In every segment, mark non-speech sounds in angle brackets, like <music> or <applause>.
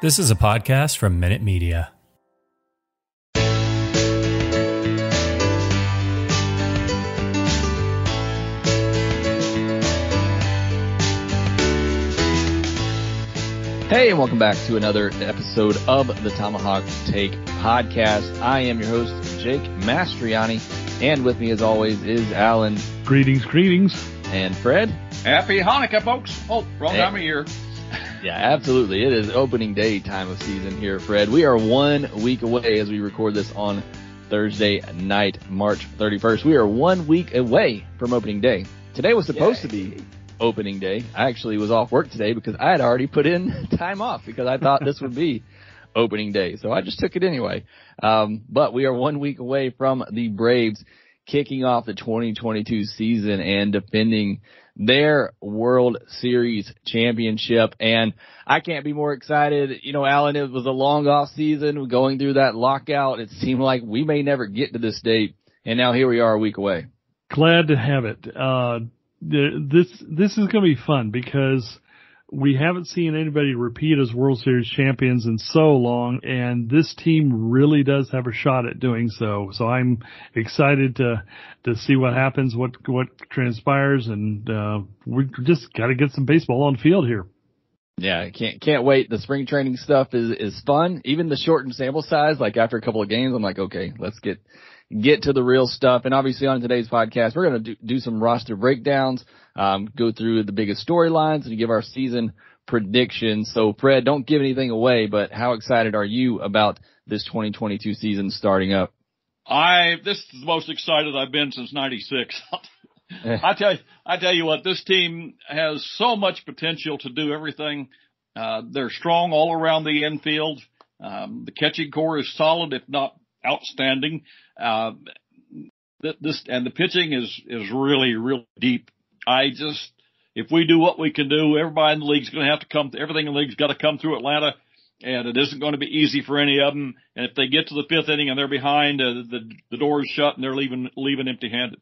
This is a podcast from Minute Media. Hey, and welcome back to another episode of the Tomahawk Take podcast. I am your host, Jake Mastriani, and with me, as always, is Alan. Greetings, greetings. And Fred. Happy Hanukkah, folks. Oh, wrong time of year. Yeah, absolutely. It is opening day time of season here, Fred. We are one week away as we record this on Thursday night, March 31st. We are one week away from opening day. Today was supposed Yay. to be opening day. I actually was off work today because I had already put in <laughs> time off because I thought this would be <laughs> opening day. So I just took it anyway. Um, but we are one week away from the Braves kicking off the 2022 season and defending their World Series championship. And I can't be more excited. You know, Alan, it was a long off season going through that lockout. It seemed like we may never get to this date. And now here we are a week away. Glad to have it. Uh, this, this is going to be fun because we haven't seen anybody repeat as World Series champions in so long, and this team really does have a shot at doing so. So I'm excited to to see what happens, what what transpires, and uh, we just got to get some baseball on field here. Yeah, can't can't wait. The spring training stuff is is fun. Even the shortened sample size, like after a couple of games, I'm like, okay, let's get get to the real stuff. And obviously on today's podcast, we're to do, do some roster breakdowns, um, go through the biggest storylines and give our season predictions. So Fred, don't give anything away, but how excited are you about this 2022 season starting up? I, this is the most excited I've been since 96. <laughs> I tell you, I tell you what, this team has so much potential to do everything. Uh, they're strong all around the infield. Um, the catching core is solid, if not outstanding. Uh, this and the pitching is is really really deep. I just if we do what we can do, everybody in the league's going to have to come. Everything in the league's got to come through Atlanta, and it isn't going to be easy for any of them. And if they get to the fifth inning and they're behind, uh, the the door is shut and they're leaving leaving empty handed.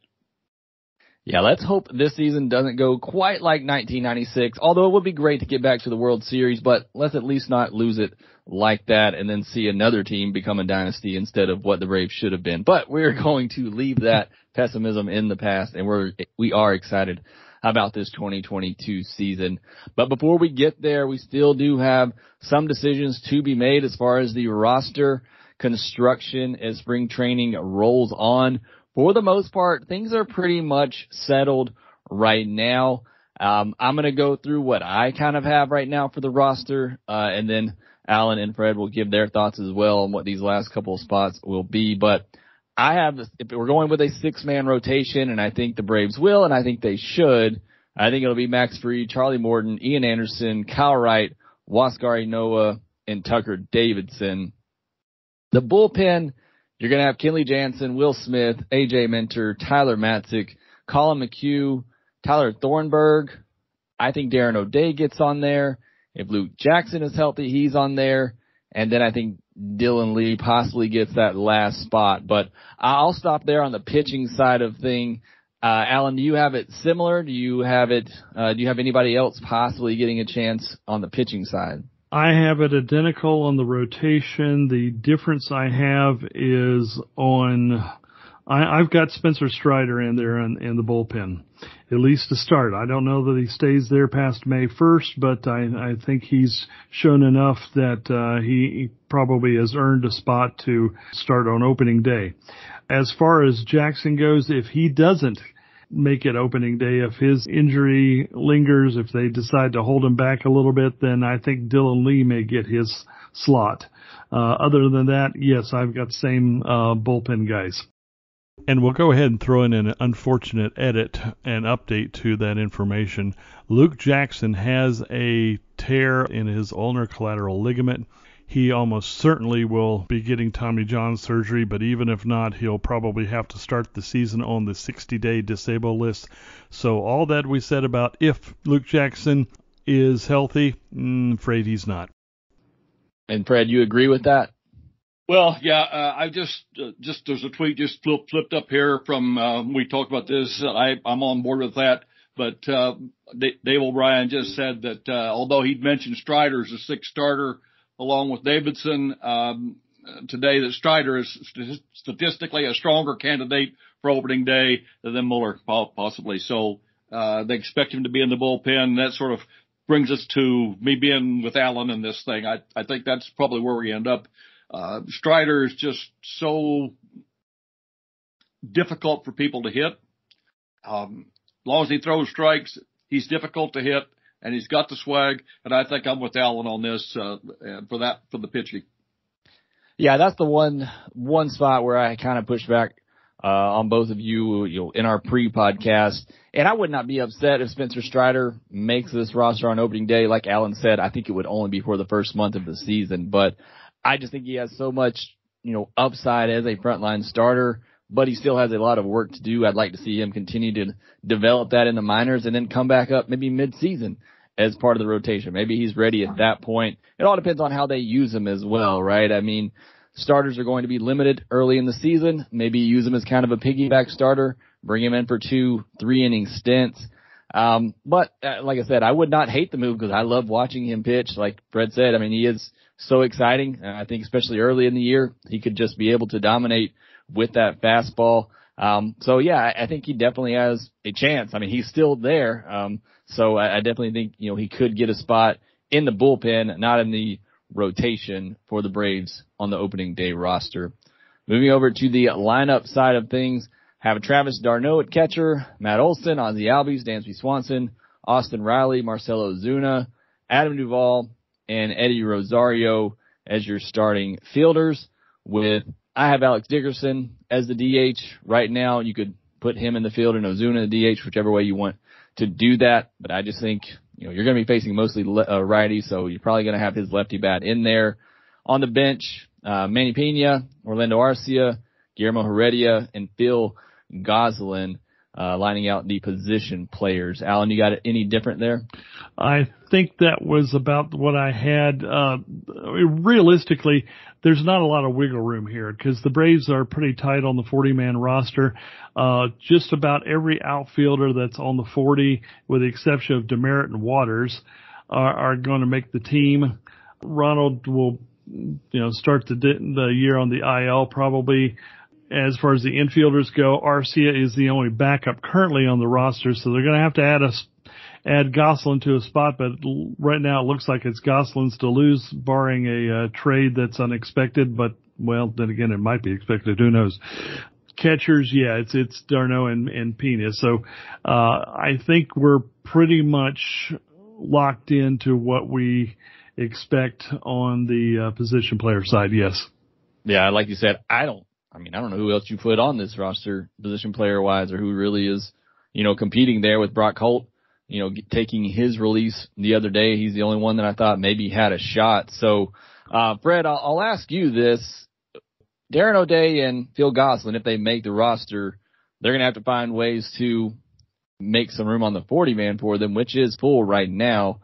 Yeah, let's hope this season doesn't go quite like 1996. Although it would be great to get back to the World Series, but let's at least not lose it like that and then see another team become a dynasty instead of what the Braves should have been. But we're <laughs> going to leave that pessimism in the past and we're, we are excited about this 2022 season. But before we get there, we still do have some decisions to be made as far as the roster construction as spring training rolls on. For the most part, things are pretty much settled right now. Um, I'm going to go through what I kind of have right now for the roster, uh, and then Alan and Fred will give their thoughts as well on what these last couple of spots will be. But I have, if we're going with a six man rotation, and I think the Braves will, and I think they should, I think it'll be Max Fried, Charlie Morton, Ian Anderson, Kyle Wright, Huascar Ynoa, and Tucker Davidson. The bullpen, you're going to have Kenley Jansen, Will Smith, AJ Minter, Tyler Matzek, Collin McHugh, Tyler Thornburg. I think Darren O'Day gets on there. If Luke Jackson is healthy, he's on there. And then I think Dylan Lee possibly gets that last spot. But I'll stop there on the pitching side of thing. Uh, Alan, do you have it similar? Do you have it, uh, do you have anybody else possibly getting a chance on the pitching side? I have it identical on the rotation. The difference I have is on I, I've got Spencer Strider in there in, in the bullpen, at least to start. I don't know that he stays there past May 1st, but I, I think he's shown enough that uh, he probably has earned a spot to start on opening day. As far as Jackson goes, if he doesn't make it opening day, if his injury lingers, if they decide to hold him back a little bit, then I think Dylan Lee may get his slot. Uh, other than that, yes, I've got same uh, bullpen guys. And we'll go ahead and throw in an unfortunate edit and update to that information. Luke Jackson has a tear in his ulnar collateral ligament. He almost certainly will be getting Tommy John surgery, but even if not, he'll probably have to start the season on the 60 day disabled list. So, all that we said about if Luke Jackson is healthy, I'm mm, afraid he's not. And Fred, you agree with that? Well, yeah, uh, I just, uh, just, there's a tweet just flip, flipped up here from, uh, we talked about this. I, I'm on board with that. But, uh, Dave O'Brien just said that, uh, although he'd mentioned Strider as a sixth starter along with Davidson, um, today that Strider is statistically a stronger candidate for opening day than Muller possibly. So, uh, they expect him to be in the bullpen. That sort of brings us to me being with Allen in this thing. I, I think that's probably where we end up. Uh, Strider is just so difficult for people to hit. Um, as long as he throws strikes, he's difficult to hit and he's got the swag. And I think I'm with Allen on this, uh, for that, for the pitching. Yeah, that's the one, one spot where I kind of push back, uh, on both of you, you know, in our pre-podcast. And I would not be upset if Spencer Strider makes this roster on opening day. Like Allen said, I think it would only be for the first month of the season, but I just think he has so much, you know, upside as a frontline starter, but he still has a lot of work to do. I'd like to see him continue to develop that in the minors and then come back up maybe mid-season as part of the rotation. Maybe he's ready at that point. It all depends on how they use him as well, right? I mean, starters are going to be limited early in the season. Maybe use him as kind of a piggyback starter, bring him in for two, three inning stints. Um, but uh, like I said, I would not hate the move because I love watching him pitch. Like Fred said, I mean, he is so exciting. I think especially early in the year, he could just be able to dominate with that fastball. Um, so yeah, I think he definitely has a chance. I mean, he's still there. Um, so I, I definitely think, you know, he could get a spot in the bullpen, not in the rotation for the Braves on the opening day roster. Moving over to the lineup side of things, have Travis d'Arnaud at catcher, Matt Olson, Ozzie Albies, Dansby Swanson, Austin Riley, Marcell Ozuna, Adam Duvall, and Eddie Rosario as your starting fielders with I have Alex Dickerson as the DH right now. You could put him in the field and Ozuna the DH, whichever way you want to do that. But I just think, you know, you're going to be facing mostly le- uh, righty, so you're probably going to have his lefty bat in there. On the bench, uh, Manny Piña, Orlando Arcia, Guillermo Heredia, and Phil Gosselin. uh, lining out the position players. Allen, you got it any different there? I think that was about what I had. Uh, realistically, there's not a lot of wiggle room here because the Braves are pretty tight on the 40 man roster. Uh, just about every outfielder that's on the 40, with the exception of Demeritte and Waters, are, are going to make the team. Ronald will, you know, start the, the year on the IL probably as far as the infielders go, Arcia is the only backup currently on the roster, so they're going to have to add a add Gosselin to a spot. But right now, it looks like it's Gosselin's to lose, barring a uh, trade that's unexpected. But well, then again, it might be expected. Who knows? Catchers, yeah, it's it's d'Arnaud and, and Piña. So uh, I think we're pretty much locked into what we expect on the uh, position player side. Yes. Yeah, like you said, I don't I mean, I don't know who else you put on this roster, position player wise, or who really is, you know, competing there with Brock Holt. You know, taking his release the other day, he's the only one that I thought maybe had a shot. So, uh, Fred, I'll, I'll ask you this: Darren O'Day and Phil Gosselin, if they make the roster, they're going to have to find ways to make some room on the 40 man for them, which is full right now.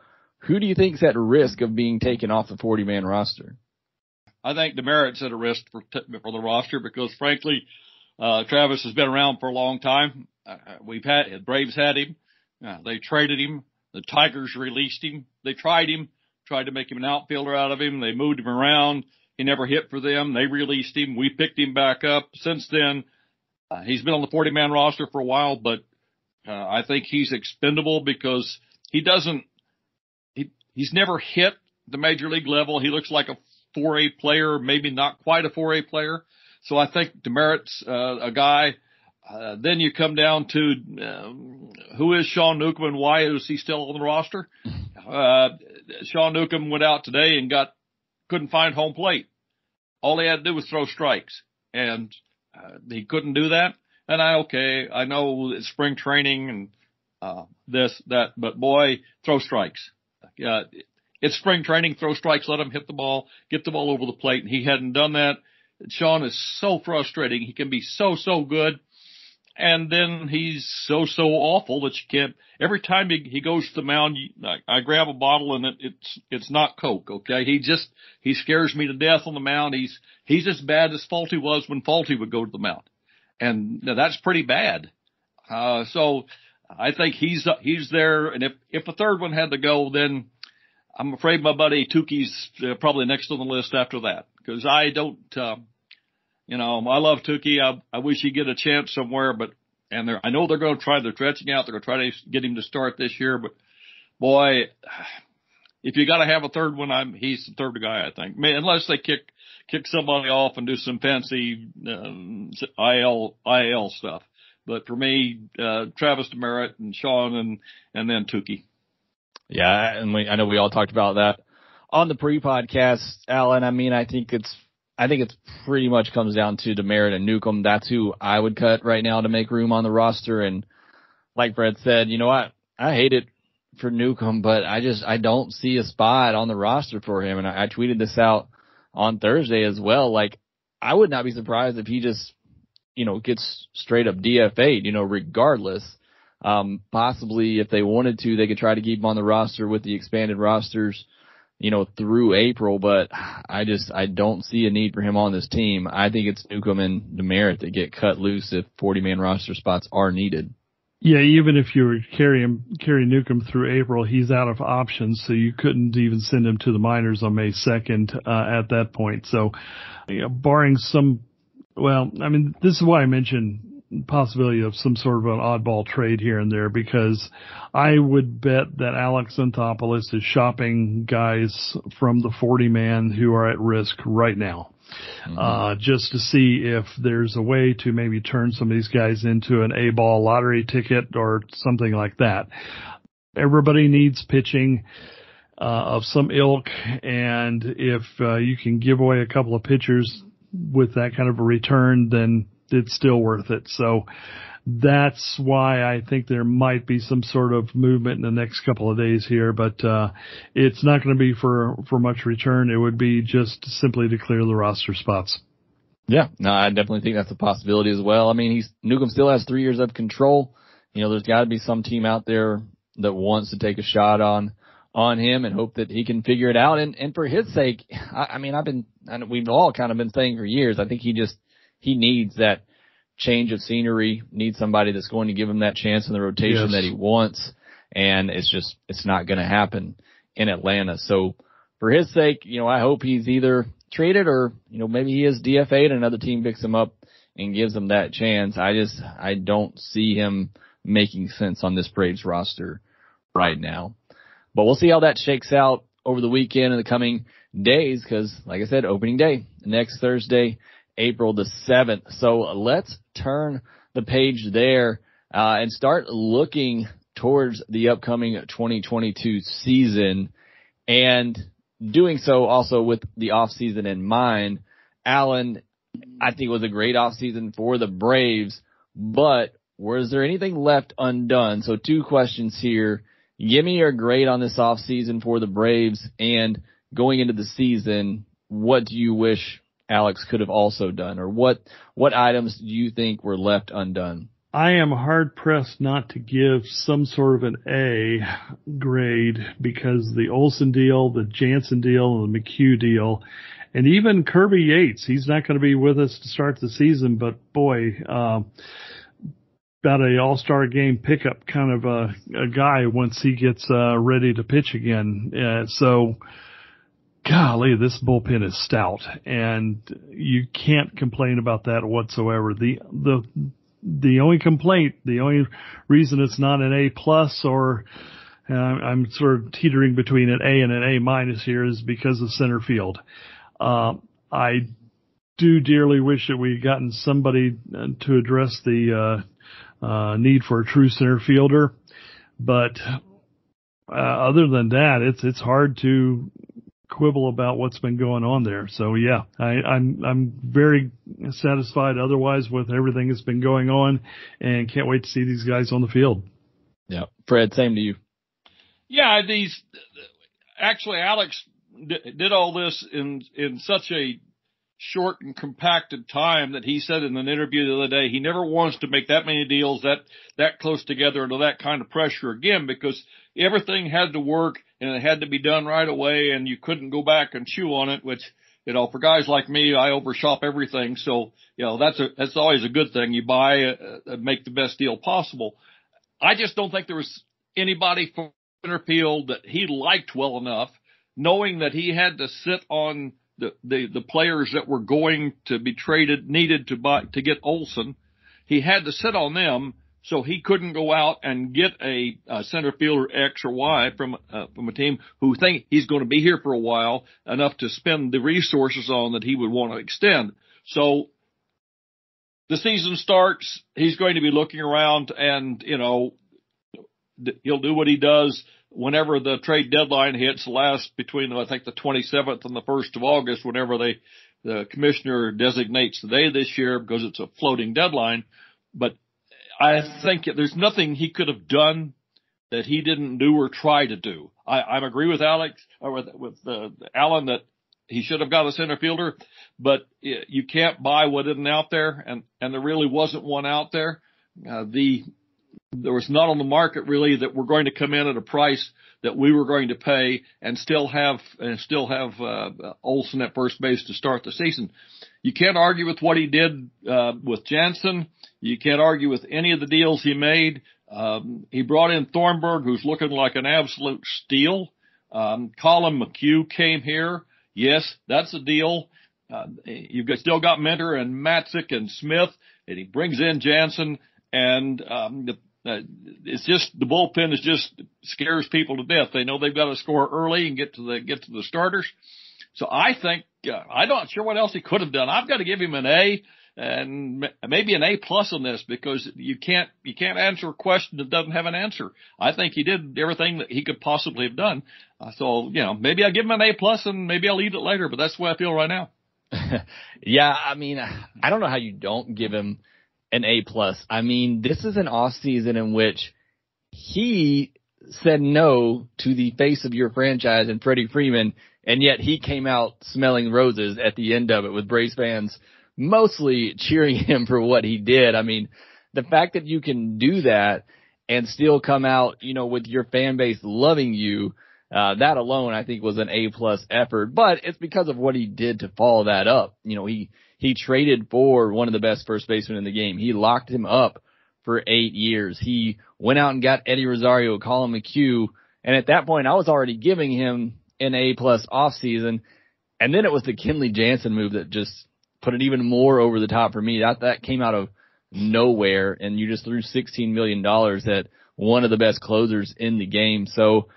Who do you think is at risk of being taken off the 40 man roster? I think Demeritte's at a risk for, for the roster because frankly, uh, Travis has been around for a long time. Uh, we've had, Braves had him. Uh, they traded him. The Tigers released him. They tried him, tried to make him an outfielder out of him. They moved him around. He never hit for them. They released him. We picked him back up. Since then, Uh, he's been on the 40 man roster for a while, but uh, I think he's expendable because he doesn't, he, he's never hit the major league level. He looks like a 4A player, maybe not quite a 4A player. So I think Demeritte's uh, a guy. Uh, then you come down to um, who is Sean Newcomb and why is he still on the roster? Uh, Sean Newcomb went out today and got couldn't find home plate. All he had to do was throw strikes, and uh, he couldn't do that. And I okay, I know it's spring training and uh, this that, but boy, throw strikes. Uh, it's spring training, throw strikes, let him hit the ball, get the ball over the plate, and he hadn't done that. Sean is so frustrating. He can be so so good, and then he's so so awful that you can't. Every time he, he goes to the mound, I, I grab a bottle and it, it's it's not Coke. Okay, he just he scares me to death on the mound. He's he's as bad as Folty was when Folty would go to the mound, and that's pretty bad. Uh, so I think he's he's there, and if if a third one had to go, then I'm afraid my buddy Touki's uh, probably next on the list after that because I don't. Uh, you know, I love Touki. I, I wish he'd get a chance somewhere, but and they're, I know they're going to try, they're stretching out. They're going to try to get him to start this year, but boy, if you got to have a third one, I'm, he's the third guy, I think. I mean, unless they kick, kick somebody off and do some fancy, um, IL, IL stuff. But for me, uh, Travis Demeritte and Sean and, and then Touki. Yeah. And we, I know we all talked about that on the pre-podcast, Alan. I mean, I think it's I think it's pretty much comes down to Demeritte and Newcomb. That's who I would cut right now to make room on the roster. And like Fred said, you know what? I hate it for Newcomb, but I just I don't see a spot on the roster for him. And I, I tweeted this out on Thursday as well. Like I would not be surprised if he just you know gets straight up DFA'd. You know, regardless. Um, possibly if they wanted to, they could try to keep him on the roster with the expanded rosters you know, through April, but I just, I don't see a need for him on this team. I think it's Newcomb and Demeritte that get cut loose if 40 man roster spots are needed. Yeah, even if you were carrying carry Newcomb through April, he's out of options, so you couldn't even send him to the minors on May second uh, at that point. So, you know, barring some, well, I mean, this is why I mentioned possibility of some sort of an oddball trade here and there because I would bet that Alex Anthopoulos is shopping guys from the 40 man who are at risk right now. Mm-hmm. Uh, just to see if there's a way to maybe turn some of these guys into an A ball lottery ticket or something like that. Everybody needs pitching. Uh, of some ilk, and if uh, you can give away a couple of pitchers with that kind of a return, then it's still worth it. So that's why I think there might be some sort of movement in the next couple of days here, but uh, it's not going to be for for much return. It would be just simply to clear the roster spots. Yeah, no, I definitely think that's a possibility as well. I mean, he's Newcomb still has three years of control. You know, there's got to be some team out there that wants to take a shot on on him and hope that he can figure it out. And and for his sake, I, I mean, I've been, and we've all kind of been saying for years, I think he just he needs that change of scenery, needs somebody that's going to give him that chance in the rotation yes. that he wants. And it's just, it's not going to happen in Atlanta. So for his sake, you know, I hope he's either traded or, you know, maybe he is DFA'd and another team picks him up and gives him that chance. I just, I don't see him making sense on this Braves roster right now. But we'll see how that shakes out over the weekend and the coming days because, like I said, opening day next Thursday April the 7th. So let's turn the page there uh, and start looking towards the upcoming 2022 season and doing so also with the off season in mind. Alan, I think it was a great off season for the Braves, but was there anything left undone? So two questions here. Give me your grade on this off season for the Braves and going into the season, what do you wish Alex could have also done, or what what items do you think were left undone? I am hard pressed not to give some sort of an A grade because the Olson deal, the Jansen deal, and the McHugh deal, and even Kirby Yates, he's not going to be with us to start the season, but boy, uh, about a all-star game pickup kind of a, a guy once he gets uh, ready to pitch again. Uh, so golly, this bullpen is stout and you can't complain about that whatsoever. The, the the only complaint, the only reason it's not an A plus or uh, I'm sort of teetering between an A and an A minus here is because of center field. Uh, I do dearly wish that we had gotten somebody uh, to address the uh, uh, need for a true center fielder, but uh, other than that, it's it's hard to quibble about what's been going on there. So yeah, I, I'm I'm very satisfied otherwise with everything that's been going on, and can't wait to see these guys on the field. Yeah, Fred, same to you. Yeah, these actually Alex did all this in in such a short and compacted time that he said in an interview the other day he never wants to make that many deals that that close together under that kind of pressure again because everything had to work and it had to be done right away and you couldn't go back and chew on it, which, you know, for guys like me, I overshop everything. So, you know, that's a, that's always a good thing. You buy, uh, make the best deal possible. I just don't think there was anybody for field that he liked well enough, knowing that he had to sit on the, the, the players that were going to be traded, needed to buy, to get Olson. He had to sit on them so he couldn't go out and get a, a center fielder X or Y from uh, from a team who think he's going to be here for a while enough to spend the resources on that he would want to extend. So the season starts. He's going to be looking around, and you know he'll do what he does whenever the trade deadline hits. Last between I think the 27th and the 1st of August, whenever they the commissioner designates the day this year because it's a floating deadline. But I think there's nothing he could have done that he didn't do or try to do. I, I agree with Alex or with with uh, Alan that he should have got a center fielder, but you can't buy what isn't out there, and and there really wasn't one out there. Uh, the there was not on the market really that we're going to come in at a price that we were going to pay and still have and still have uh, Olson at first base to start the season. You can't argue with what he did uh, with Jansen. You can't argue with any of the deals he made. Um, he brought in Thornburg, who's looking like an absolute steal. Um, Collin McHugh came here. Yes, that's a deal. Uh, you've got, still got Minter and Matzek and Smith, and he brings in Jansen, and um, the, uh, it's just the bullpen is just scares people to death. They know they've got to score early and get to the get to the starters. So I think I'm not sure what else he could have done. I've got to give him an A and maybe an A plus on this because you can't you can't answer a question that doesn't have an answer. I think he did everything that he could possibly have done. Uh, so you know maybe I give him an A plus and maybe I'll eat it later, but that's the way I feel right now. <laughs> yeah, I mean I don't know how you don't give him an A plus. I mean this is an off season in which he said no to the face of your franchise and Freddie Freeman, and yet he came out smelling roses at the end of it with Braves fans mostly <laughs> cheering him for what he did. I mean, the fact that you can do that and still come out, you know, with your fan base loving you, uh, that alone I think was an A plus effort, but it's because of what he did to follow that up. You know, he, he traded for one of the best first basemen in the game. He locked him up for eight years. He went out and got Eddie Rosario, Collin McHugh, and at that point I was already giving him an A plus off season. And then it was the Kenley Jansen move that just put it even more over the top for me. That that came out of nowhere, and you just threw sixteen million dollars at one of the best closers in the game. So,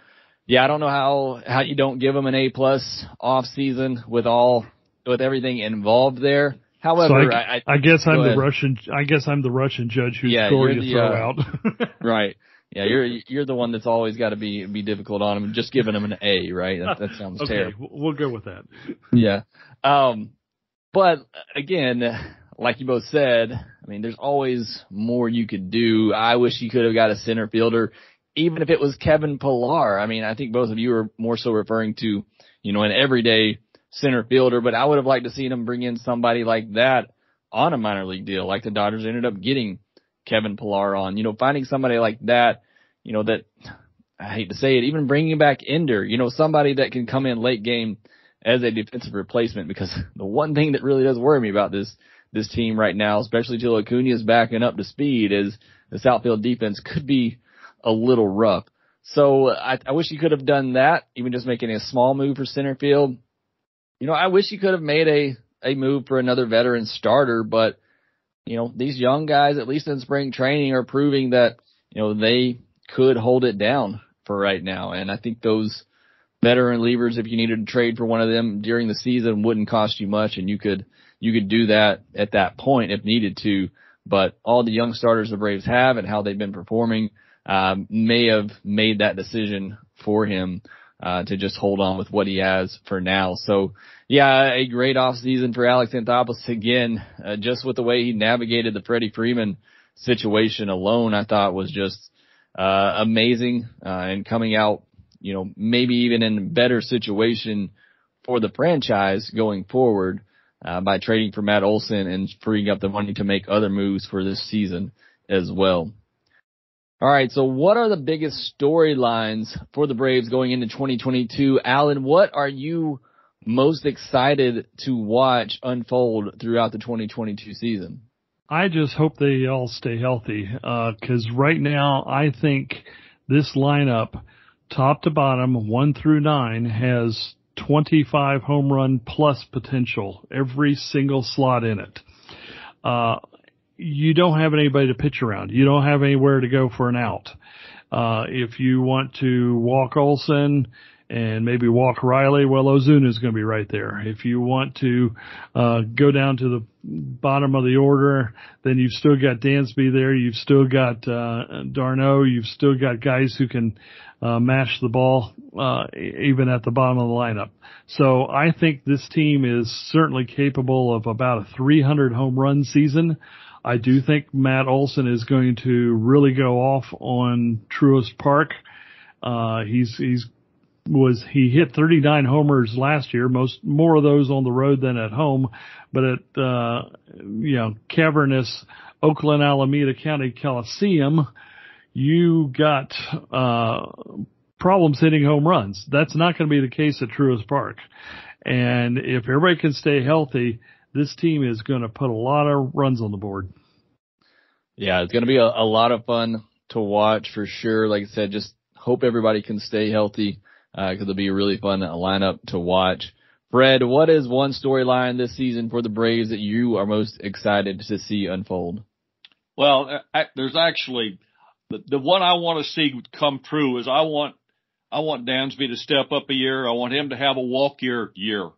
yeah, I don't know how how you don't give them an A plus off season with all with everything involved there. However, so I, I, I, guess I'm the Russian. I guess I'm the Russian judge whose yeah, score you the, throw uh, out. <laughs> right. Yeah, you're you're the one that's always got to be be difficult on him. Just giving him an A, right? That, that sounds terrible. okay, terrible. We'll go with that. Yeah. Um, but again, like you both said, I mean, there's always more you could do. I wish you could have got a center fielder, even if it was Kevin Pillar. I mean, I think both of you are more so referring to, you know, an everyday center fielder, but I would have liked to see them bring in somebody like that on a minor league deal, like the Dodgers ended up getting Kevin Pillar on. You know, finding somebody like that, you know, that I hate to say it, even bringing back Ender, you know, somebody that can come in late game as a defensive replacement because <laughs> the one thing that really does worry me about this this team right now, especially till Acuna is backing up to speed, is the outfield defense could be a little rough. So I, I wish he could have done that, even just making a small move for center field. You know, I wish he could have made a a move for another veteran starter, but you know, these young guys, at least in spring training, are proving that, you know, they could hold it down for right now. And I think those veteran relievers, if you needed to trade for one of them during the season, wouldn't cost you much, and you could you could do that at that point if needed to. But all the young starters the Braves have and how they've been performing um, may have made that decision for him uh, to just hold on with what he has for now. So yeah, a great off season for Alex Anthopoulos again, uh, just with the way he navigated the Freddie Freeman situation alone, I thought was just uh, amazing uh, and coming out you know, maybe even in a better situation for the franchise going forward uh, by trading for Matt Olson and freeing up the money to make other moves for this season as well. All right, so what are the biggest storylines for the Braves going into 2022? Alan, what are you most excited to watch unfold throughout the 2022 season? I just hope they all stay healthy uh, right now I think this lineup – top to bottom, one through nine, has 25 home run plus potential, every single slot in it. Uh, you don't have anybody to pitch around. You don't have anywhere to go for an out. Uh, if you want to walk Olson and maybe walk Riley, well, Ozuna is going to be right there. If you want to uh, go down to the bottom of the order, then you've still got Dansby there. You've still got uh, d'Arnaud. You've still got guys who can uh, mash the ball uh, even at the bottom of the lineup. So I think this team is certainly capable of about a 300 home run season. I do think Matt Olson is going to really go off on Truist Park. Uh, he's he's was he hit 39 homers last year, most more of those on the road than at home, but at uh, you know cavernous Oakland Alameda County Coliseum, you got uh, problems hitting home runs. That's not going to be the case at Truist Park. And if everybody can stay healthy, this team is going to put a lot of runs on the board. Yeah, it's going to be a, a lot of fun to watch for sure. Like I said, just hope everybody can stay healthy because uh, it'll be a really fun lineup to watch. Fred, what is one storyline this season for the Braves that you are most excited to see unfold? Well, there's actually the, the one I want to see come true is I want I want Dansby to step up a year. I want him to have a walk year year.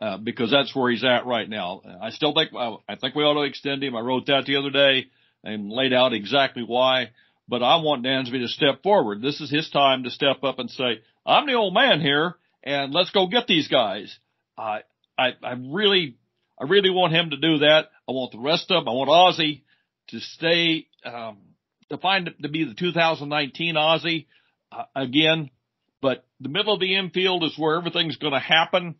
Uh, because that's where he's at right now. I still think, I think we ought to extend him. I wrote that the other day and laid out exactly why, but I want Dansby to step forward. This is his time to step up and say, I'm the old man here and let's go get these guys. I, I, I really, I really want him to do that. I want the rest of them. I want Ozzie to stay, um, to find to be the 2019 Ozzie uh, again. But the middle of the infield is where everything's going to happen.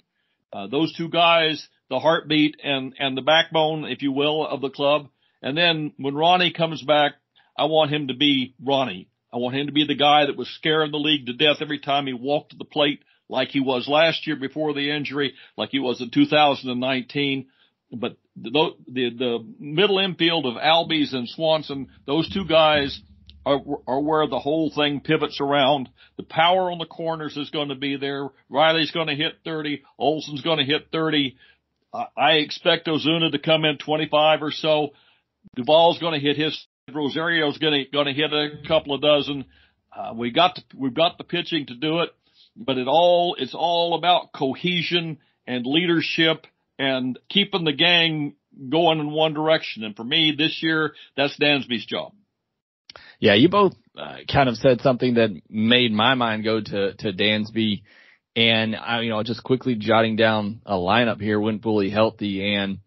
Uh, those two guys, the heartbeat and and the backbone, if you will, of the club. And then when Ronnie comes back, I want him to be Ronnie. I want him to be the guy that was scaring the league to death every time he walked to the plate, like he was last year before the injury, like he was in 2019. But the, the, the middle infield of Albies and Swanson, those two guys are, where the whole thing pivots around. The power on the corners is going to be there. Riley's going to hit 30. Olson's going to hit 30. I expect Ozuna to come in 25 or so. Duvall's going to hit his. Rosario's going to going to hit a couple of dozen. Uh, we got we've got the pitching to do it, but it all it's all about cohesion and leadership and keeping the gang going in one direction. And for me, this year, that's Dansby's job. Yeah, you both uh, kind of said something that made my mind go to to Dansby, and I, you know, just quickly jotting down a lineup here when fully healthy, and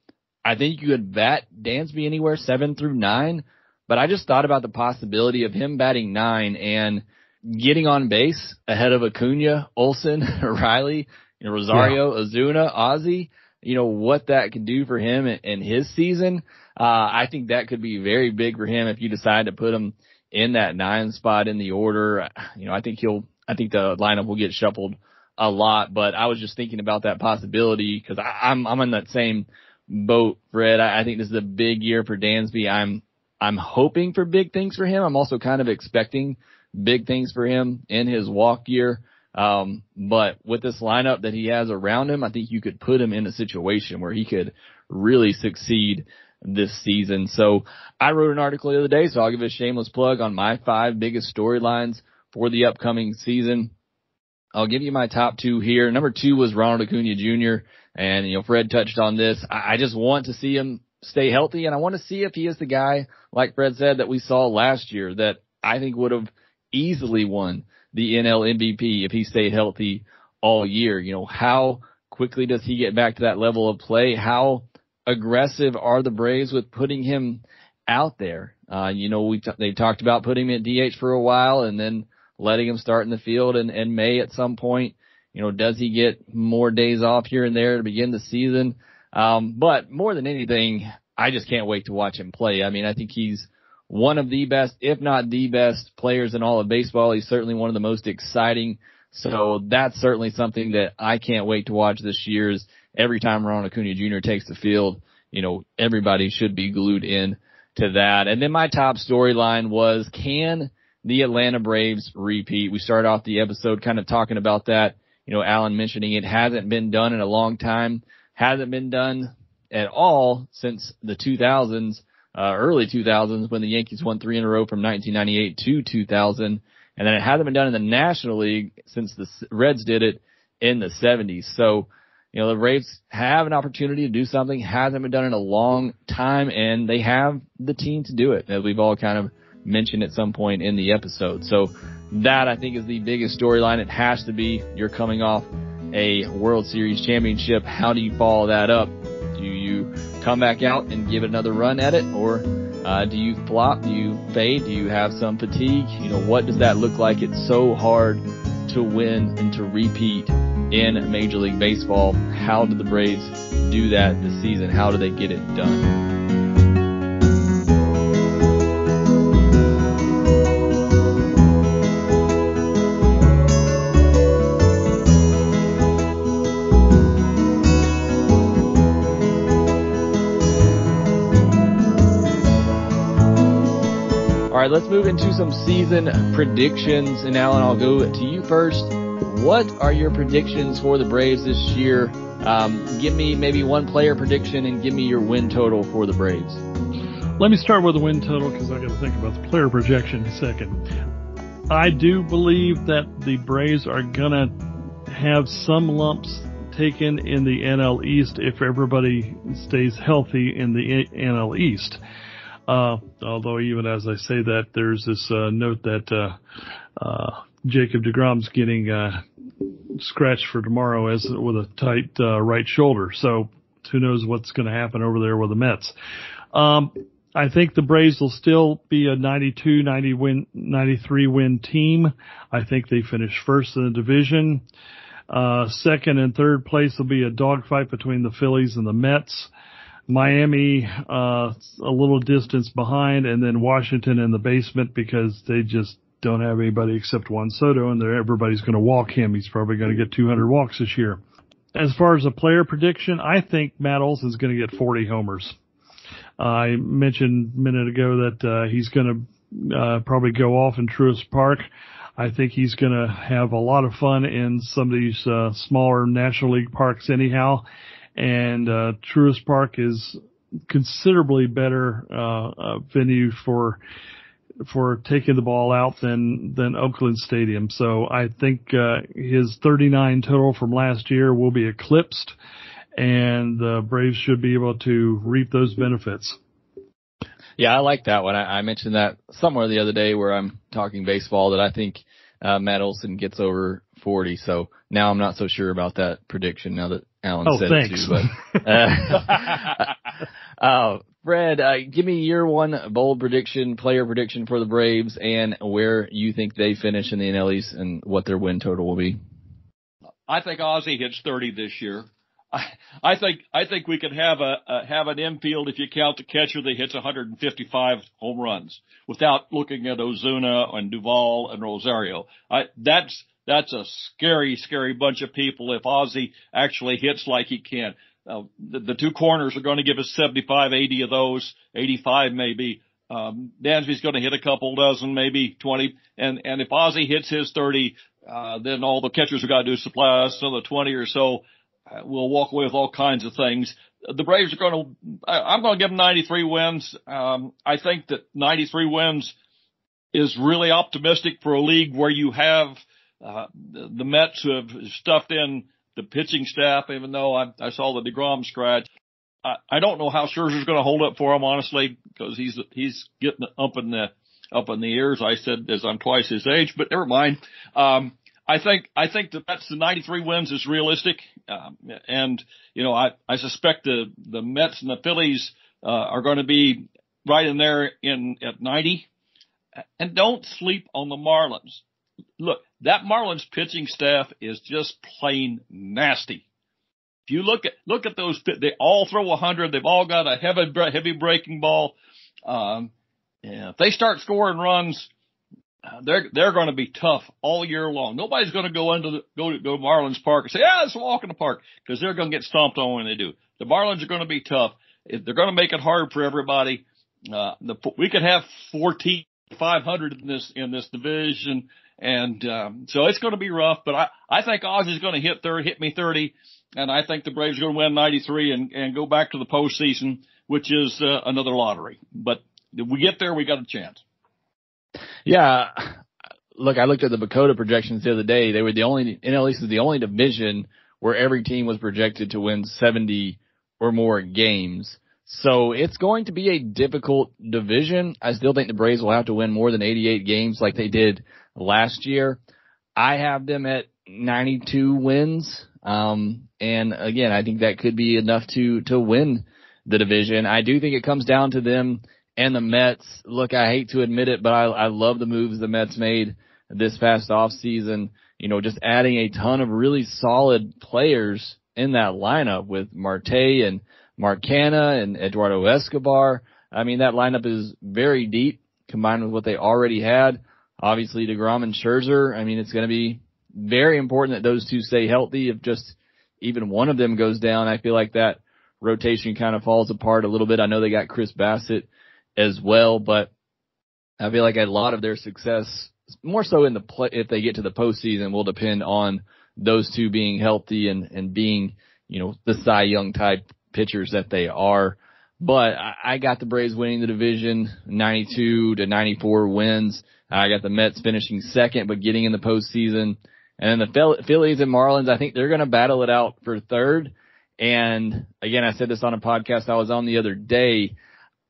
I think you could bat Dansby anywhere seven through nine, but I just thought about the possibility of him batting nine and getting on base ahead of Acuna, Olson, <laughs> Riley, you know, Rosario, yeah. Ozuna, Ozzie. You know, what that could do for him in his season, uh, I think that could be very big for him if you decide to put him in that nine spot in the order. <sighs> You know, I think he'll, I think the lineup will get shuffled a lot, but I was just thinking about that possibility because I'm, I'm in that same boat, Fred. I, I think this is a big year for Dansby. I'm, I'm hoping for big things for him. I'm also kind of expecting big things for him in his walk year. Um, but with this lineup that he has around him, I think you could put him in a situation where he could really succeed this season. So I wrote an article the other day, so I'll give a shameless plug on my five biggest storylines for the upcoming season. I'll give you my top two here. Number two was Ronald Acuna Jr. And, you know, Fred touched on this. I I just want to see him stay healthy and I want to see if he is the guy, like Fred said, that we saw last year that I think would have easily won the NL MVP if he stayed healthy all year. You know, how quickly does he get back to that level of play? How aggressive are the Braves with putting him out there? Uh, you know, we t- they talked about putting him at DH for a while and then letting him start in the field in, in May at some point. You know, does he get more days off here and there to begin the season? Um, but more than anything, I just can't wait to watch him play. I mean, I think he's one of the best, if not the best players in all of baseball. He's certainly one of the most exciting. So that's certainly something that I can't wait to watch this year is every time Ronald Acuna Jr. takes the field, you know, everybody should be glued in to that. And then my top storyline was can the Atlanta Braves repeat? We started off the episode kind of talking about that. You know, Alan mentioning it hasn't been done in a long time, hasn't been done at all since the 2000s, uh, early 2000s when the Yankees won three in a row from 1998 to 2000. And then it hasn't been done in the National League since the Reds did it in the 70s. So, you know, the Braves have an opportunity to do something, hasn't been done in a long time, and they have the team to do it, as we've all kind of mentioned at some point in the episode. So that I think is the biggest storyline. It has to be you're coming off a World Series championship. How do you follow that up? Do you come back out and give it another run at it or uh, do you flop? Do you fade? Do you have some fatigue? You know, what does that look like? It's so hard to win and to repeat in Major League Baseball. How did the Braves do that this season? How do they get it done? All right, let's move into some season predictions. And Alan, I'll go to you first. What are your predictions for the Braves this year? Um, give me maybe one player prediction and give me your win total for the Braves. Let me start with the win total because I got to think about the player projection in a second. I do believe that the Braves are gonna have some lumps taken in the NL East if everybody stays healthy in the NL East. Uh, although even as I say that, there's this uh, note that uh, uh, Jacob Degrom's getting uh, scratched for tomorrow as with a tight uh, right shoulder. So who knows what's going to happen over there with the Mets. Um, I think the Braves will still be a 92, 90 win, 93 win team. I think they finish first in the division. Uh, second and third place will be a dogfight between the Phillies and the Mets. Miami uh, a little distance behind, and then Washington in the basement because they just don't have anybody except Juan Soto, and everybody's going to walk him. He's probably going to get 200 walks this year. As far as a player prediction, I think Matt Olson's going to get 40 homers. I mentioned a minute ago that uh, he's going to uh, probably go off in Truist Park. I think he's going to have a lot of fun in some of these uh, smaller National League parks anyhow and uh, Truist Park is considerably better uh, uh, venue for for taking the ball out than than Oakland Stadium. So I think uh, his 39 total from last year will be eclipsed, and the Braves should be able to reap those benefits. Yeah, I like that one. I, I mentioned that somewhere the other day where I'm talking baseball that I think uh, Matt Olson gets over 40. So now I'm not so sure about that prediction now that Alan oh, said thanks. it too. But, <laughs> uh, <laughs> uh, Fred, uh, give me your one bold prediction, player prediction for the Braves and where you think they finish in the NL East and what their win total will be. I think Ozzie hits 30 this year. I, I think I think we could have a, a have an infield if you count the catcher that hits 155 home runs without looking at Ozuna and Duvall and Rosario. I that's that's a scary, scary bunch of people if Ozzie actually hits like he can. Uh, the, the two corners are going to give us 75, 80 of those, 85 maybe. Um, Dansby's going to hit a couple dozen, maybe 20. And, and if Ozzie hits his 30, uh, then all the catchers have got to do is supply us another 20 or so. Uh, we'll walk away with all kinds of things. the Braves are going to, I'm going to give them 93 wins. Um, I think that 93 wins is really optimistic for a league where you have, uh, the, the Mets who have stuffed in the pitching staff, even though I, I saw the DeGrom scratch. I, I don't know how Scherzer's going to hold up for him, honestly, because he's, he's getting up in the, up in the ears. I said as I'm twice his age, but never mind. Um, I think I think that that's the 93 wins is realistic, um, and you know I I suspect the the Mets and the Phillies uh, are going to be right in there in at 90. And don't sleep on the Marlins. Look, that Marlins pitching staff is just plain nasty. If you look at look at those, they all throw a 100. They've all got a heavy heavy breaking ball. Um, yeah, if they start scoring runs, they're they're going to be tough all year long. Nobody's going to go into the, go to go to Marlins Park and say, "Yeah, let's walk in the park," because they're going to get stomped on when they do. The Marlins are going to be tough. They're going to make it hard for everybody. Uh, the, we could have 14, 500 in this in this division, and um, so it's going to be rough. But I I think Oz is going to hit thirty, hit me 30, and I think the Braves are going to win 93 and and go back to the postseason, which is uh, another lottery. But if we get there, we got a chance. Yeah. Look, I looked at the PECOTA projections the other day. They were the only, NL East is the only division where every team was projected to win 70 or more games. So it's going to be a difficult division. I still think the Braves will have to win more than 88 games like they did last year. I have them at 92 wins. Um, and again, I think that could be enough to, to win the division. I do think it comes down to them and the Mets. Look, I hate to admit it, but I, I love the moves the Mets made this past off season. You know, just adding a ton of really solid players in that lineup with Marte and Mark Canha and Eduardo Escobar. I mean, that lineup is very deep combined with what they already had. Obviously, DeGrom and Scherzer. I mean, it's going to be very important that those two stay healthy. If just even one of them goes down, I feel like that rotation kind of falls apart a little bit. I know they got Chris Bassitt as well, but I feel like a lot of their success, more so in the play, if they get to the postseason, will depend on those two being healthy and, and being, you know, the Cy Young type pitchers that they are. But I, got the Braves winning the division, 92 to 94 wins. I got the Mets finishing second, but getting in the postseason. And then the Phillies and Marlins, I think they're going to battle it out for third. And again, I said this on a podcast I was on the other day.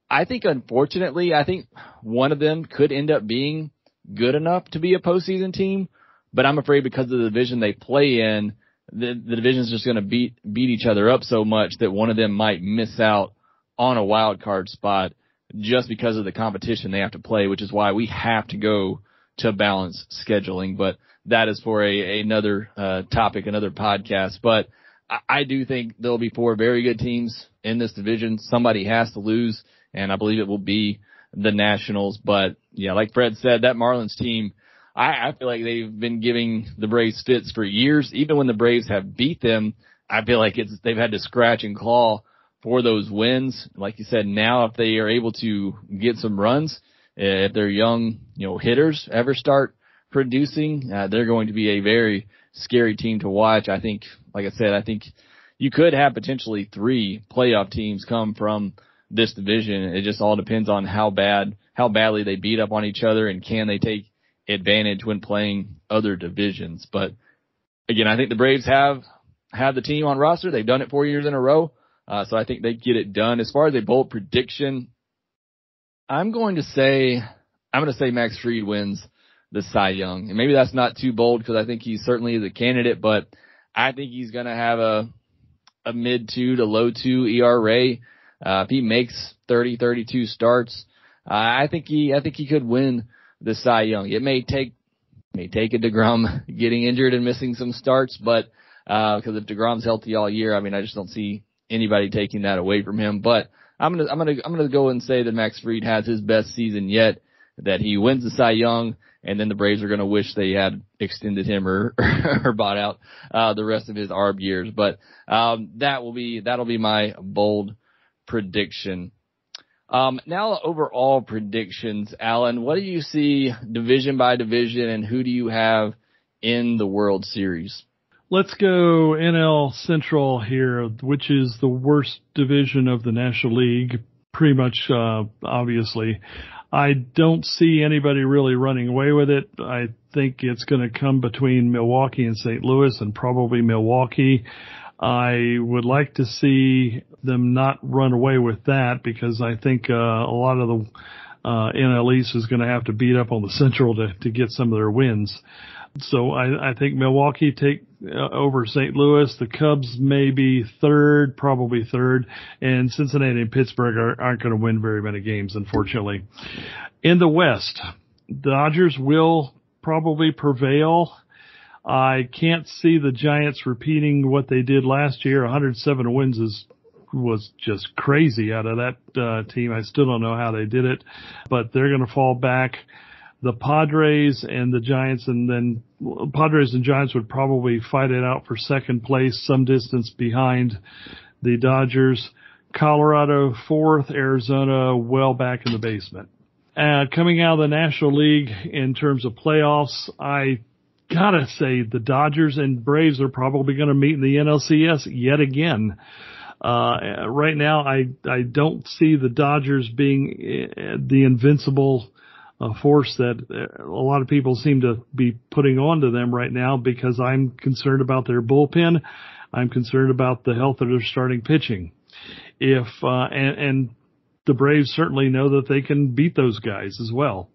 I think unfortunately, I think one of them could end up being good enough to be a postseason team, but I'm afraid because of the division they play in, the, the division's just going to beat beat each other up so much that one of them might miss out on a wild card spot just because of the competition they have to play, which is why we have to go to balance scheduling. But that is for a another uh, topic, another podcast. But I, I do think there'll be four very good teams in this division. Somebody has to lose and I believe it will be the Nationals. But yeah, like Fred said, that Marlins team, I, I feel like they've been giving the Braves fits for years. Even when the Braves have beat them, I feel like it's they've had to scratch and claw for those wins. Like you said, now if they are able to get some runs, if their young, you know, hitters ever start producing, uh, they're going to be a very scary team to watch. I think, like I said, I think you could have potentially three playoff teams come from this division. It just all depends on how bad, how badly they beat up on each other and can they take advantage when playing other divisions. But again, I think the Braves have, have the team on roster. They've done it four years in a row. Uh, so I think they get it done. As far as a bold prediction, I'm going to say, I'm going to say Max Fried wins the Cy Young. And maybe that's not too bold because I think he's certainly the candidate, but I think he's going to have a, a mid two to low two ERA. Uh, if he makes 30, 32 starts, uh, I think he, I think he could win the Cy Young. It may take, may take a DeGrom <laughs> getting injured and missing some starts, but, uh, cause if DeGrom's healthy all year, I mean, I just don't see anybody taking that away from him, but I'm to, I'm to, I'm to go and say that Max Fried has his best season yet, that he wins the Cy Young, and then the Braves are to wish they had extended him or, <laughs> or bought out, uh, the rest of his ARB years. But, um, that will be, that'll be my bold prediction. Um, now overall predictions, Alan, what do you see division by division and who do you have in the World Series? Let's go NL Central here, which is the worst division of the National League, pretty much, uh, obviously. I don't see anybody really running away with it. I think it's going to come between Milwaukee and St. Louis and probably Milwaukee. I would like to see them not run away with that because I think uh, a lot of the uh, NL East is going to have to beat up on the Central to, to get some of their wins. So I, I think Milwaukee take uh, over St. Louis. The Cubs may be third, probably third, and Cincinnati and Pittsburgh are, aren't going to win very many games, unfortunately. In the West, Dodgers will probably prevail. I can't see the Giants repeating what they did last year. 107 wins is was just crazy out of that uh, team. I still don't know how they did it, but they're going to fall back. The Padres and the Giants, and then Padres and Giants would probably fight it out for second place, some distance behind the Dodgers. Colorado fourth, Arizona well back in the basement. Uh, coming out of the National League in terms of playoffs, I gotta say the Dodgers and Braves are probably going to meet in the NLCS yet again. Uh, right now, I I don't see the Dodgers being uh, the invincible uh, force that uh, a lot of people seem to be putting onto them right now because I'm concerned about their bullpen. I'm concerned about the health of their starting pitching. If uh, and, and the Braves certainly know that they can beat those guys as well.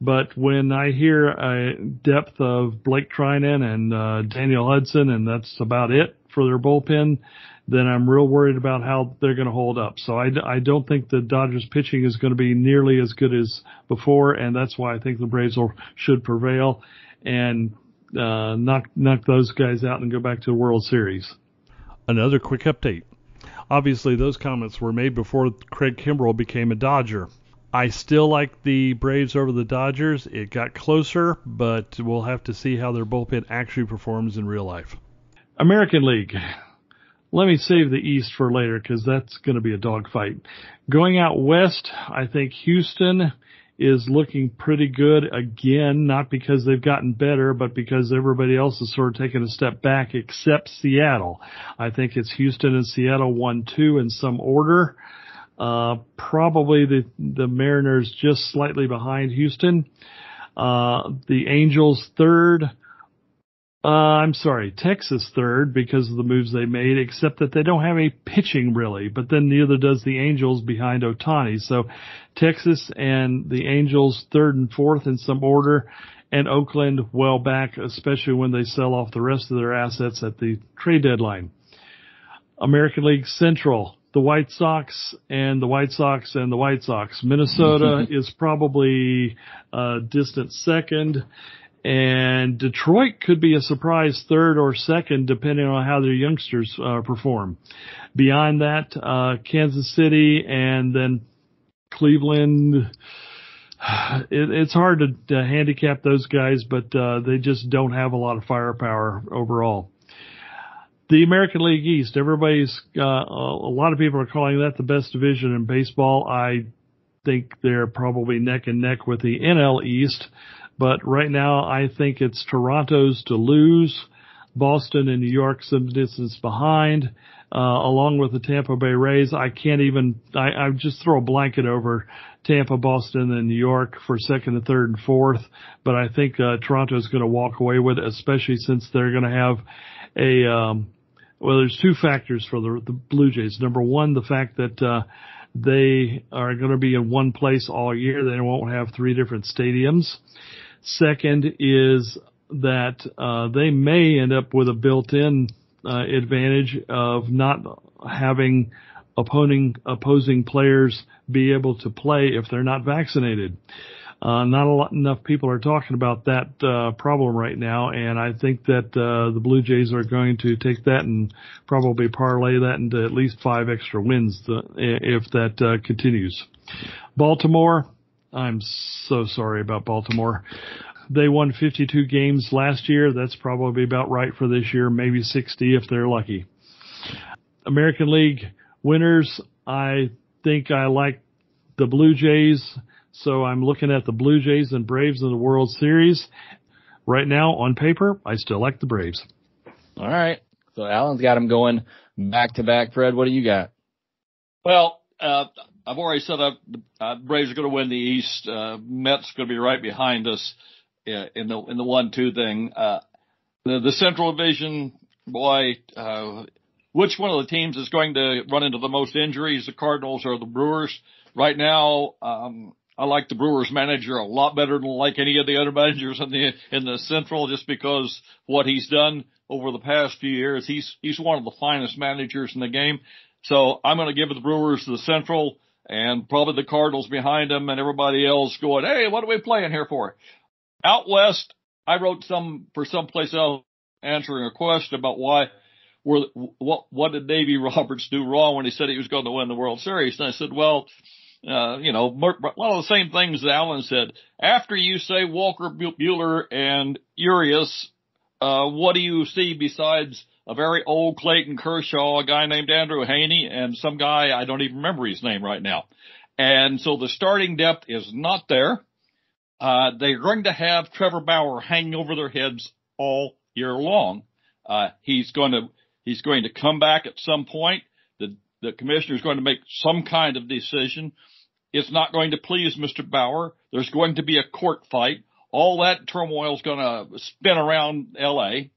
But when I hear a depth of Blake Treinen and uh, Daniel Hudson, and that's about it for their bullpen, then I'm real worried about how they're going to hold up. So I, I don't think the Dodgers pitching is going to be nearly as good as before, and that's why I think the Braves will, should prevail and uh, knock knock those guys out and go back to the World Series. Another quick update. Obviously, those comments were made before Craig Kimbrel became a Dodger. I still like the Braves over the Dodgers. It got closer, but we'll have to see how their bullpen actually performs in real life. American League. Let me save the East for later because that's going to be a dogfight. Going out west, I think Houston is looking pretty good again, not because they've gotten better, but because everybody else has sort of taken a step back except Seattle. I think it's Houston and Seattle one, two in some order. Uh, probably the, the Mariners just slightly behind Houston. Uh, the Angels third. Uh, I'm sorry, Texas third because of the moves they made, except that they don't have any pitching really, but then neither does the Angels behind Ohtani. So Texas and the Angels third and fourth in some order, and Oakland well back, especially when they sell off the rest of their assets at the trade deadline. American League Central, the White Sox and the White Sox and the White Sox. Minnesota <laughs> is probably a distant second and Detroit could be a surprise third or second depending on how their youngsters uh, perform. Beyond that, uh, Kansas City and then Cleveland. <sighs> It, it's hard to, to, handicap those guys, but uh, they just don't have a lot of firepower overall. The American League East, everybody's uh, a lot of people are calling that the best division in baseball. I think they're probably neck and neck with the NL East. But right now, I think it's Toronto's to lose. Boston and New York some distance behind, uh, along with the Tampa Bay Rays. I can't even, I, I just throw a blanket over Tampa, Boston, and New York for second and third and fourth. But I think, uh, Toronto's going to walk away with it, especially since they're going to have a, um, well, there's two factors for the, the Blue Jays. Number one, the fact that, uh, they are going to be in one place all year. They won't have three different stadiums. Second is that uh, they may end up with a built-in uh, advantage of not having opposing opposing players be able to play if they're not vaccinated. Uh, not a lot, enough people are talking about that uh, problem right now, and I think that uh, the Blue Jays are going to take that and probably parlay that into at least five extra wins the, if that uh, continues. Baltimore, I'm so sorry about Baltimore. They won 52 games last year. That's probably about right for this year, maybe 60 if they're lucky. American League winners, I think I like the Blue Jays. So I'm looking at the Blue Jays and Braves in the World Series. Right now, on paper, I still like the Braves. All right. So Alan's got them going back to back. Fred, what do you got? Well, uh, I've already said that uh, Braves are going to win the East. Uh, Mets going to be right behind us uh, in the in the one two thing. Uh, the the Central Division, boy, uh, which one of the teams is going to run into the most injuries? The Cardinals or the Brewers? Right now, um, I like the Brewers manager a lot better than like any of the other managers in the in the Central, just because what he's done over the past few years. He's he's one of the finest managers in the game. So I'm going to give the Brewers the Central and probably the Cardinals behind them and everybody else going, hey, what are we playing here for? Out west, I wrote some for someplace else answering a question about why were what what did Davy <laughs> Roberts do wrong when he said he was going to win the World Series? And I said, well, uh, you know, one of the same things that Alan said. After you say Walker Buehler and Urias, uh, what do you see besides a very old Clayton Kershaw, a guy named Andrew Heaney, and some guy I don't even remember his name right now. And so the starting depth is not there. Uh, they're going to have Trevor Bauer hanging over their heads all year long. Uh, he's going to he's going to come back at some point. The the commissioner is going to make some kind of decision. It's not going to please Mr. Bauer. There's going to be a court fight. All that turmoil is going to spin around L.A.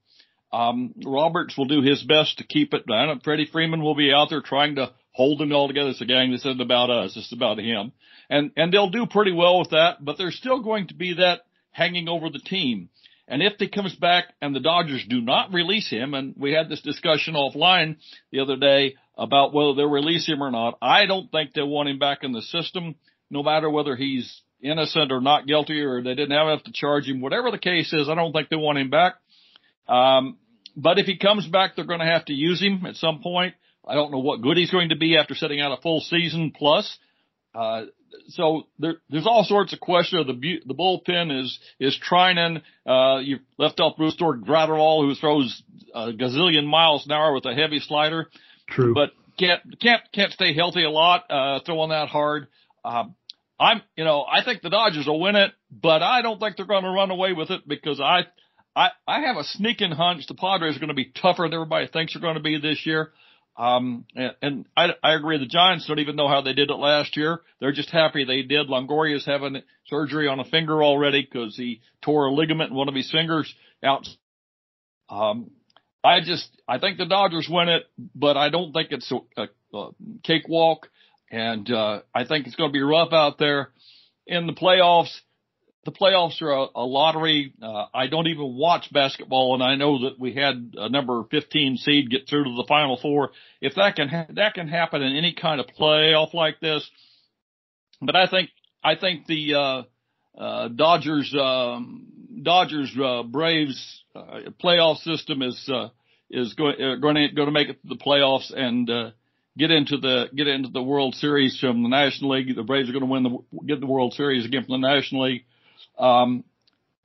Um, Roberts will do his best to keep it down. Freddie Freeman will be out there trying to hold them all together. It's a gang. This isn't about us. It's about him. And, and they'll do pretty well with that, but there's still going to be that hanging over the team. And if he comes back and the Dodgers do not release him, and we had this discussion offline the other day about whether they'll release him or not, I don't think they want him back in the system, no matter whether he's innocent or not guilty or they didn't have enough to charge him. Whatever the case is, I don't think they want him back. Um, but if he comes back, they're going to have to use him at some point. I don't know what good he's going to be after sitting out a full season plus. Uh, so there, there's all sorts of questions. Of the the bullpen is is Treinen. Uh, you left off Brusdar Graterol, who throws a gazillion miles an hour with a heavy slider. True, but can't can't can't stay healthy a lot. Uh, throwing that hard. Uh, I'm you know I think the Dodgers will win it, but I don't think they're going to run away with it because I I, I have a sneaking hunch the Padres are going to be tougher than everybody thinks they're going to be this year. Um, and, and I, I agree. The Giants don't even know how they did it last year. They're just happy they did. Longoria's having surgery on a finger already because he tore a ligament in one of his fingers out. Um, I just, I think the Dodgers win it, but I don't think it's a, a, a cakewalk. And, uh, I think it's going to be rough out there in the playoffs the playoffs are a, a lottery. Uh, I don't even watch basketball, and I know that we had a number 15 seed get through to the final four. If that can ha- that can happen in any kind of playoff like this, but I think I think the uh, uh, Dodgers um, Dodgers uh, Braves uh, playoff system is uh, is going uh, going to to make it to the playoffs and. Uh, Get into the get into the World Series from the National League. The Braves are going to win the get the World Series again from the National League. Um,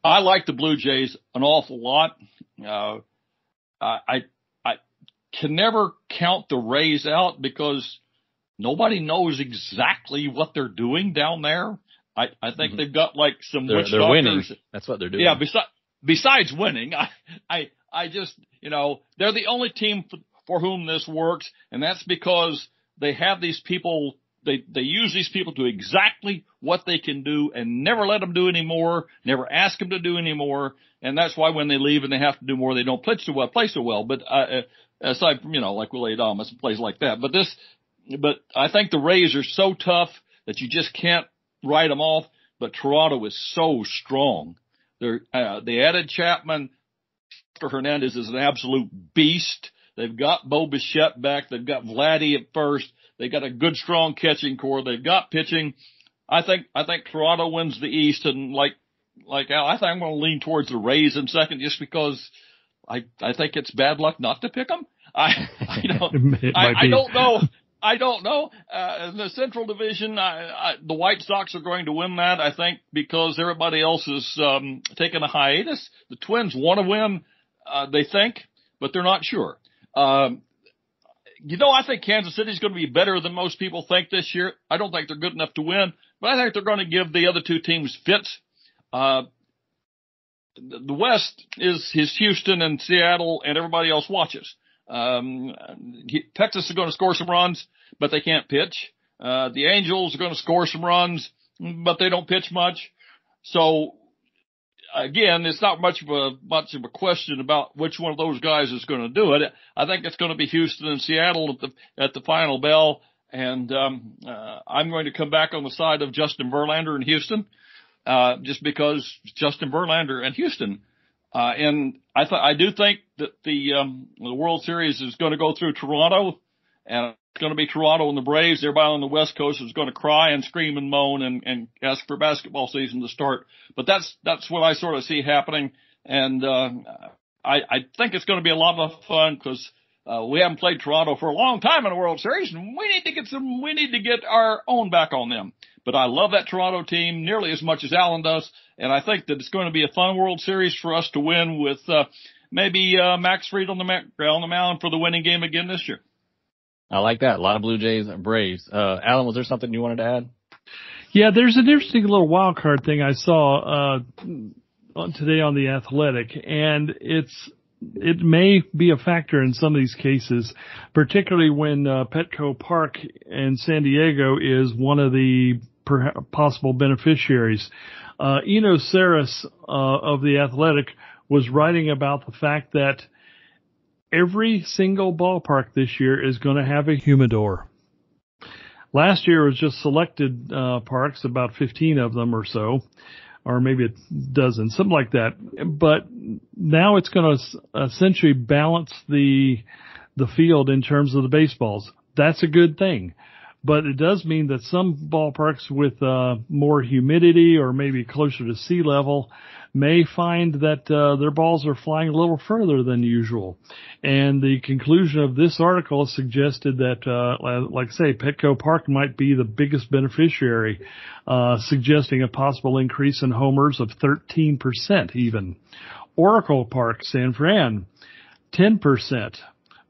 I like the Blue Jays an awful lot. Uh, I, I can never count the Rays out because nobody knows exactly what they're doing down there. I, I think mm-hmm. they've got like some they're, witch they're doctors. winning. That's what they're doing. Yeah. Besides, besides winning, <laughs> I, I, I just, you know, they're the only team for, for whom this works. And that's because they have these people they they use these people to exactly what they can do and never let them do any more, never ask them to do any more, and that's why when they leave and they have to do more, they don't play so well. Play so well, but uh, uh aside from you know like Willy Adames and plays like that, but this, but I think the Rays are so tough that you just can't write them off. But Toronto is so strong. They're uh, they added Chapman. Hernandez is an absolute beast. They've got Bo Bichette back. They've got Vladdy at first. They've got a good, strong catching core. They've got pitching. I think I think Toronto wins the East, and like like Al, I think I'm going to lean towards the Rays in second, just because I I think it's bad luck not to pick them. I I <laughs> don't I, I don't know. I don't know. Uh, in the Central Division, I, I, the White Sox are going to win that, I think, because everybody else is um, taking a hiatus. The Twins want to win, uh, they think, but they're not sure. Um, you know, I think Kansas City is going to be better than most people think this year. I don't think they're good enough to win, but I think they're going to give the other two teams fits. Uh, the West is his Houston and Seattle and everybody else watches. Um, Texas is going to score some runs, but they can't pitch. Uh, the Angels are going to score some runs, but they don't pitch much. So again, it's not much of a much of a question about which one of those guys is going to do it. I think it's going to be Houston and Seattle at the at the final bell, and um, uh, I'm going to come back on the side of Justin Verlander in Houston, uh, just because Justin Verlander and Houston. Uh, and I th- I do think that the um, the World Series is going to go through Toronto, and going to be Toronto and the Braves. Everybody on the West Coast is going to cry and scream and moan and, and ask for basketball season to start. But that's, that's what I sort of see happening. And, uh, I, I think it's going to be a lot of fun because, uh, we haven't played Toronto for a long time in the World Series and we need to get some, we need to get our own back on them. But I love that Toronto team nearly as much as Alan does. And I think that it's going to be a fun World Series for us to win with, uh, maybe, uh, Max Fried on the, on the mound for the winning game again this year. I like that. A lot of Blue Jays and Braves. Uh, Alan, was there something you wanted to add? Yeah, there's an interesting little wild card thing I saw, uh, today on the athletic and it's, it may be a factor in some of these cases, particularly when uh, Petco Park in San Diego is one of the per- possible beneficiaries. Uh, Eno Sarris uh, of the Athletic was writing about the fact that every single ballpark this year is going to have a humidor. Last year it was just selected uh, parks, about 15 of them or so, or maybe a dozen, something like that. But now it's going to essentially balance the the field in terms of the baseballs. That's a good thing. But it does mean that some ballparks with uh, more humidity or maybe closer to sea level may find that uh, their balls are flying a little further than usual. And the conclusion of this article suggested that, uh, like I say, Petco Park might be the biggest beneficiary, uh, suggesting a possible increase in homers of 13% even. Oracle Park, San Fran, 10%.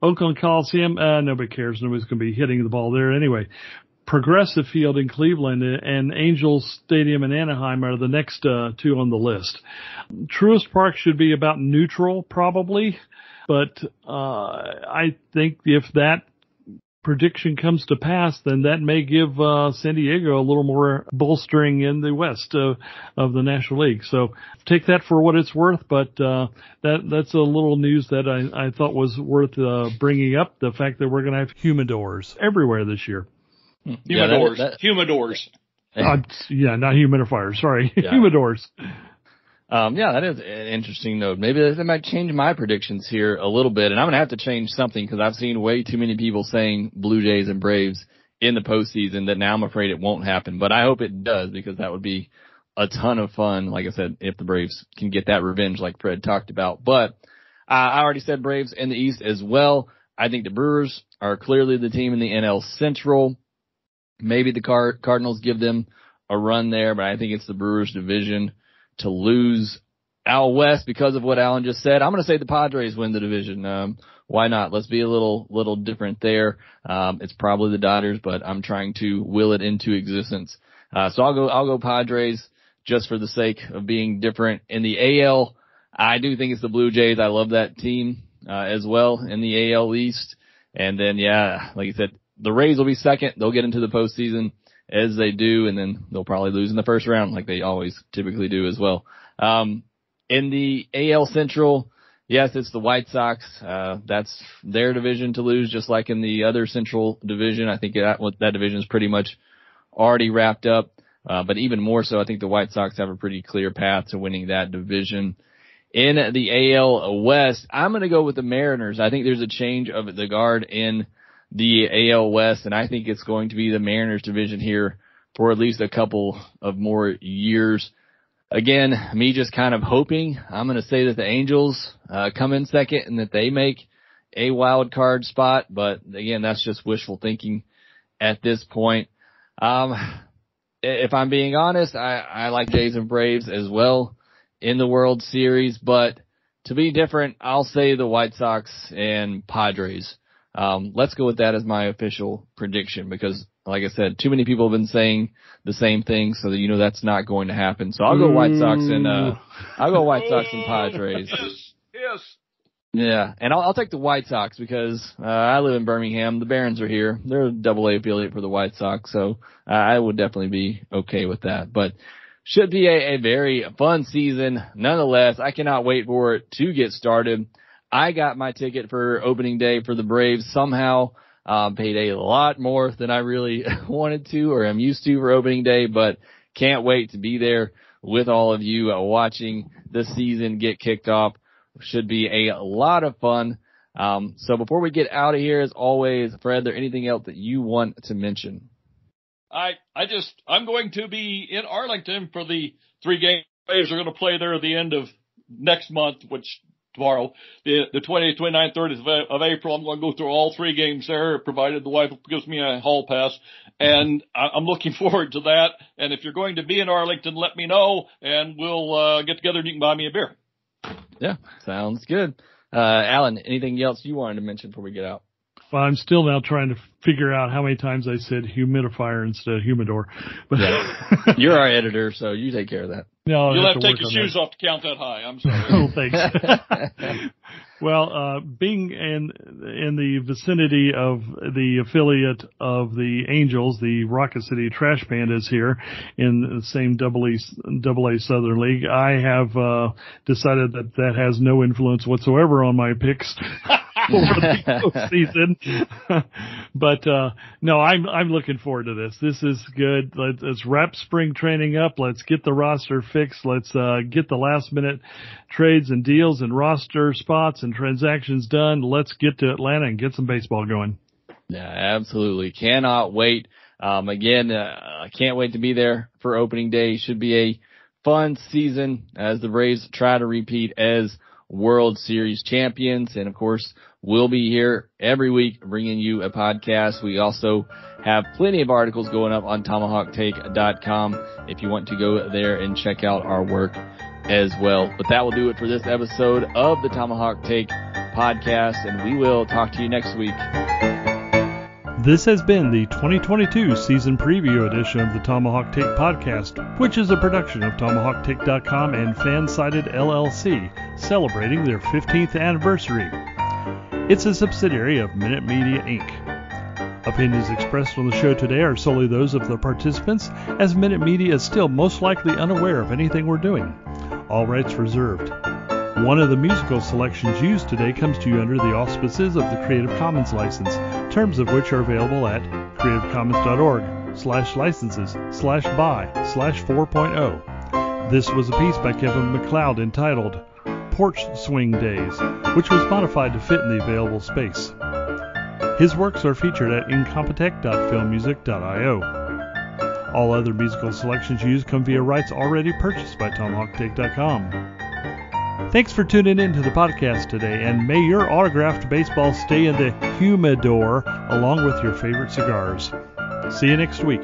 Oakland Coliseum, uh, nobody cares. Nobody's going to be hitting the ball there anyway. Progressive Field in Cleveland and Angels Stadium in Anaheim are the next uh, two on the list. Truist Park should be about neutral probably, but uh, I think if that prediction comes to pass, then that may give uh, San Diego a little more bolstering in the West uh, of the National League. So take that for what it's worth, but uh, that that's a little news that I, I thought was worth uh, bringing up. The fact that we're going to have humidors everywhere this year. Humidors. Yeah, that, that, humidors. Uh, yeah, not humidifiers. Sorry, yeah. <laughs> humidors. Um, yeah, that is an interesting note. Maybe that might change my predictions here a little bit, and I'm gonna have to change something because I've seen way too many people saying Blue Jays and Braves in the postseason that now I'm afraid it won't happen. But I hope it does because that would be a ton of fun. Like I said, if the Braves can get that revenge, like Fred talked about. But uh, I already said Braves in the East as well. I think the Brewers are clearly the team in the NL Central. Maybe the Card- Cardinals give them a run there, but I think it's the Brewers division to lose Al West because of what Alan just said. I'm going to say the Padres win the division. Um, why not? Let's be a little, little different there. Um, it's probably the Dodgers, but I'm trying to will it into existence. Uh, so I'll go, I'll go Padres just for the sake of being different in the AL. I do think it's the Blue Jays. I love that team, uh, as well in the AL East. And then, yeah, like you said, the Rays will be second. They'll get into the postseason as they do, and then they'll probably lose in the first round like they always typically do as well. Um, in the AL Central, yes, it's the White Sox. Uh, that's their division to lose, just like in the other Central division. I think that, that division is pretty much already wrapped up. Uh, but even more so, I think the White Sox have a pretty clear path to winning that division. In the AL West, I'm going to go with the Mariners. I think there's a change of the guard in the AL West, and I think it's going to be the Mariners division here for at least a couple of more years. Again, me just kind of hoping. I'm going to say that the Angels uh, come in second and that they make a wild card spot, but again, that's just wishful thinking at this point. Um, if I'm being honest, I, I like Jays and Braves as well in the World Series, but to be different, I'll say the White Sox and Padres. Um, let's go with that as my official prediction because like I said, too many people have been saying the same thing, so that you know that's not going to happen. So I'll go White Sox and uh, I'll go White Sox and Padres. Yes, yes. Yeah, and I'll, I'll take the White Sox because uh, I live in Birmingham. The Barons are here. They're a double A affiliate for the White Sox, so uh, I would definitely be okay with that. But should be a, a very fun season. Nonetheless, I cannot wait for it to get started. I got my ticket for opening day for the Braves somehow. Um, paid a lot more than I really <laughs> wanted to or am used to for opening day, but can't wait to be there with all of you uh, watching the season get kicked off. Should be a lot of fun. Um, so before we get out of here, as always, Fred, there anything else that you want to mention? I I just I'm going to be in Arlington for the three games Braves are going to play there at the end of next month, which tomorrow, the the 28th, 29th, 30th of, April. I'm going to go through all three games there, provided the wife gives me a hall pass, and I'm looking <laughs> forward to that. And if you're going to be in Arlington, let me know, and we'll uh, get together and you can buy me a beer. Yeah, sounds good. Uh, Alan, anything else you wanted to mention before we get out? Well, I'm still now trying to figure out how many times I said humidifier instead of humidor. But <laughs> yeah. You're our editor, so you take care of that. No, You'll have, have to take your shoes that. off to count that high. I'm <laughs> sorry. oh, thanks. <laughs> well, uh, being in in the vicinity of the affiliate of the Angels, the Rocket City Trash Panda is here in the same double A double A Southern League, I have uh, decided that that has no influence whatsoever on my picks. <laughs> season. but uh no, I'm I'm looking forward to this. This is good. Let's, let's wrap spring training up. Let's get the roster fixed. Let's uh get the last minute trades and deals and roster spots and transactions done. Let's get to Atlanta and get some baseball going. Yeah, absolutely. Cannot wait. Um again, uh, I can't wait to be there for opening day. Should be a fun season as the Braves try to repeat as World Series champions. And of course, we'll be here every week bringing you a podcast. We also have plenty of articles going up on tomahawktake.com if you want to go there and check out our work as well. But that will do it for this episode of the Tomahawk Take podcast, and we will talk to you next week. This has been the 2022 season preview edition of the Tomahawk Take podcast, which is a production of TomahawkTake.com and Fansided LLC, celebrating their 15th anniversary. It's a subsidiary of Minute Media Inc. Opinions expressed on the show today are solely those of the participants, as Minute Media is still most likely unaware of anything we're doing. All rights reserved. One of the musical selections used today comes to you under the auspices of the Creative Commons license, terms of which are available at creativecommons.org slash licenses slash by slash 4.0. This was a piece by Kevin MacLeod entitled Porch Swing Days, which was modified to fit in the available space. His works are featured at incompetech.filmmusic.io. All other musical selections used come via rights already purchased by TomahawkTake.com. Thanks for tuning in to the podcast today, and may your autographed baseball stay in the humidor along with your favorite cigars. See you next week.